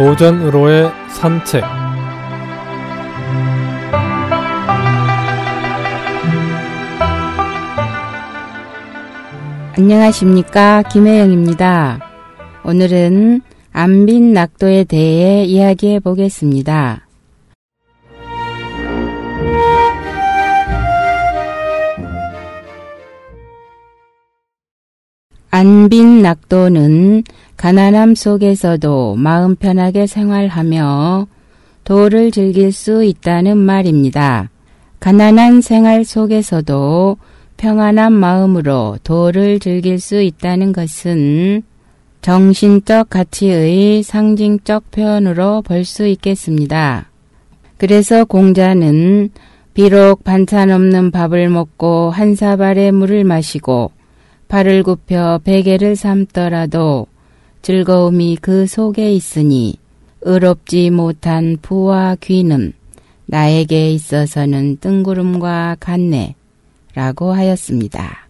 도전으로의 산책 안녕하십니까 김혜영입니다. 오늘은 안빈 낙도에 대해 이야기해 보겠습니다. 안빈 낙도는 가난함 속에서도 마음 편하게 생활하며 도를 즐길 수 있다는 말입니다. 가난한 생활 속에서도 평안한 마음으로 도를 즐길 수 있다는 것은 정신적 가치의 상징적 표현으로 볼 수 있겠습니다. 그래서 공자는 비록 반찬 없는 밥을 먹고 한 사발의 물을 마시고 발을 굽혀 베개를 삼더라도 즐거움이 그 속에 있으니 의롭지 못한 부와 귀는 나에게 있어서는 뜬구름과 같네 라고 하였습니다.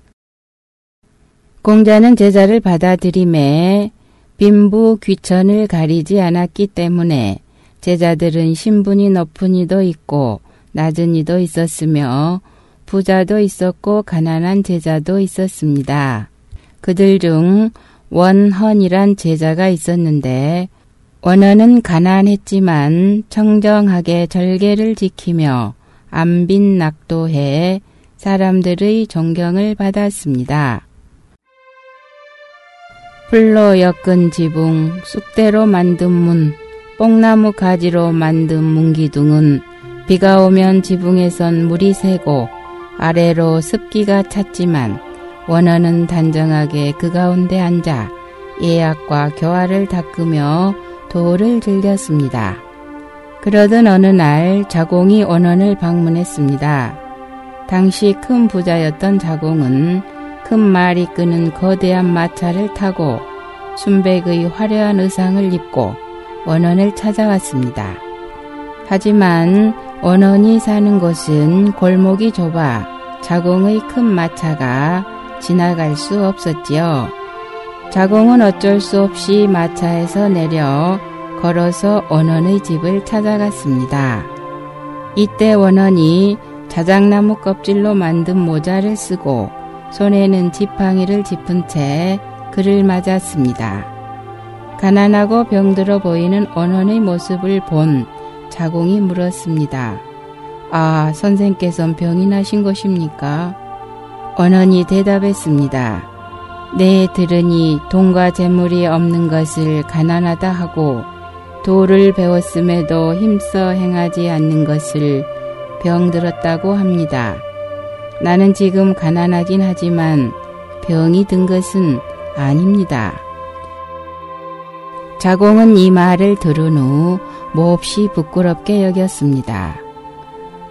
공자는 제자를 받아들임에 빈부 귀천을 가리지 않았기 때문에 제자들은 신분이 높은 이도 있고 낮은 이도 있었으며 부자도 있었고 가난한 제자도 있었습니다. 그들 중 원헌이란 제자가 있었는데 원헌은 가난했지만 청정하게 절개를 지키며 안빈 낙도해 사람들의 존경을 받았습니다. 풀로 엮은 지붕, 쑥대로 만든 문, 뽕나무 가지로 만든 문기둥은 비가 오면 지붕에선 물이 새고 아래로 습기가 찼지만 원어는 단정하게 그 가운데 앉아 예약과 교화를 닦으며 도를 즐겼습니다. 그러던 어느 날 자공이 원원을 방문했습니다. 당시 큰 부자였던 자공은 큰 말이 끄는 거대한 마차를 타고 순백의 화려한 의상을 입고 원원을 찾아왔습니다. 하지만 원원이 사는 곳은 골목이 좁아 자공의 큰 마차가 지나갈 수 없었지요. 자공은 어쩔 수 없이 마차에서 내려 걸어서 원원의 집을 찾아갔습니다. 이때 원원이 자작나무 껍질로 만든 모자를 쓰고 손에는 지팡이를 짚은 채 그를 맞았습니다. 가난하고 병들어 보이는 원원의 모습을 본 자공이 물었습니다. 아, 선생께선 병이 나신 것입니까? 원원이 대답했습니다. 내 들으니 돈과 재물이 없는 것을 가난하다 하고 도를 배웠음에도 힘써 행하지 않는 것을 병들었다고 합니다. 나는 지금 가난하긴 하지만 병이 든 것은 아닙니다. 자공은 이 말을 들은 후 몹시 부끄럽게 여겼습니다.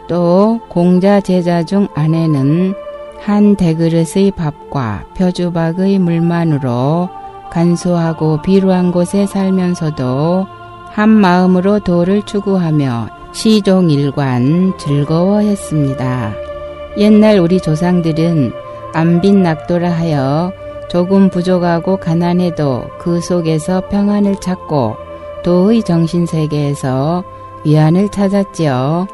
또 공자 제자 중 아내는 한 대그릇의 밥과 표주박의 물만으로 간소하고 비루한 곳에 살면서도 한 마음으로 도를 추구하며 시종일관 즐거워했습니다. 옛날 우리 조상들은 안빈 낙도라 하여 조금 부족하고 가난해도 그 속에서 평안을 찾고 도의 정신세계에서 위안을 찾았지요.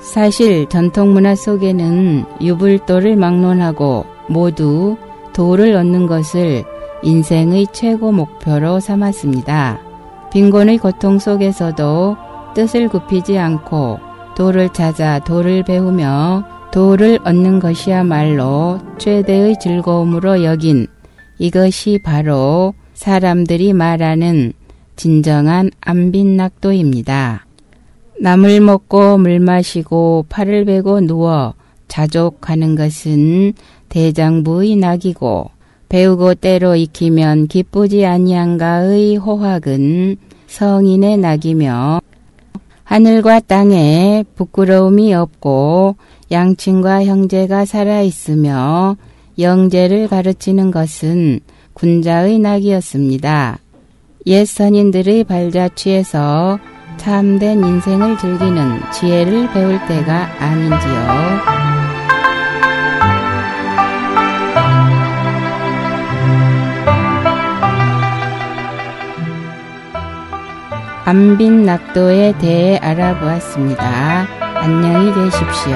사실 전통문화 속에는 유불도를 막론하고 모두 도를 얻는 것을 인생의 최고 목표로 삼았습니다. 빈곤의 고통 속에서도 뜻을 굽히지 않고 도를 찾아 도를 배우며 도를 얻는 것이야말로 최대의 즐거움으로 여긴 이것이 바로 사람들이 말하는 진정한 안빈낙도입니다. 나물 먹고 물 마시고 팔을 베고 누워 자족하는 것은 대장부의 낙이고 배우고 때로 익히면 기쁘지 아니한가의 호학은 성인의 낙이며 하늘과 땅에 부끄러움이 없고 양친과 형제가 살아있으며 영재를 가르치는 것은 군자의 낙이었습니다. 옛 선인들의 발자취에서 참된 인생을 즐기는 지혜를 배울 때가 아닌지요. 안빈 낙도에 대해 알아보았습니다. 안녕히 계십시오.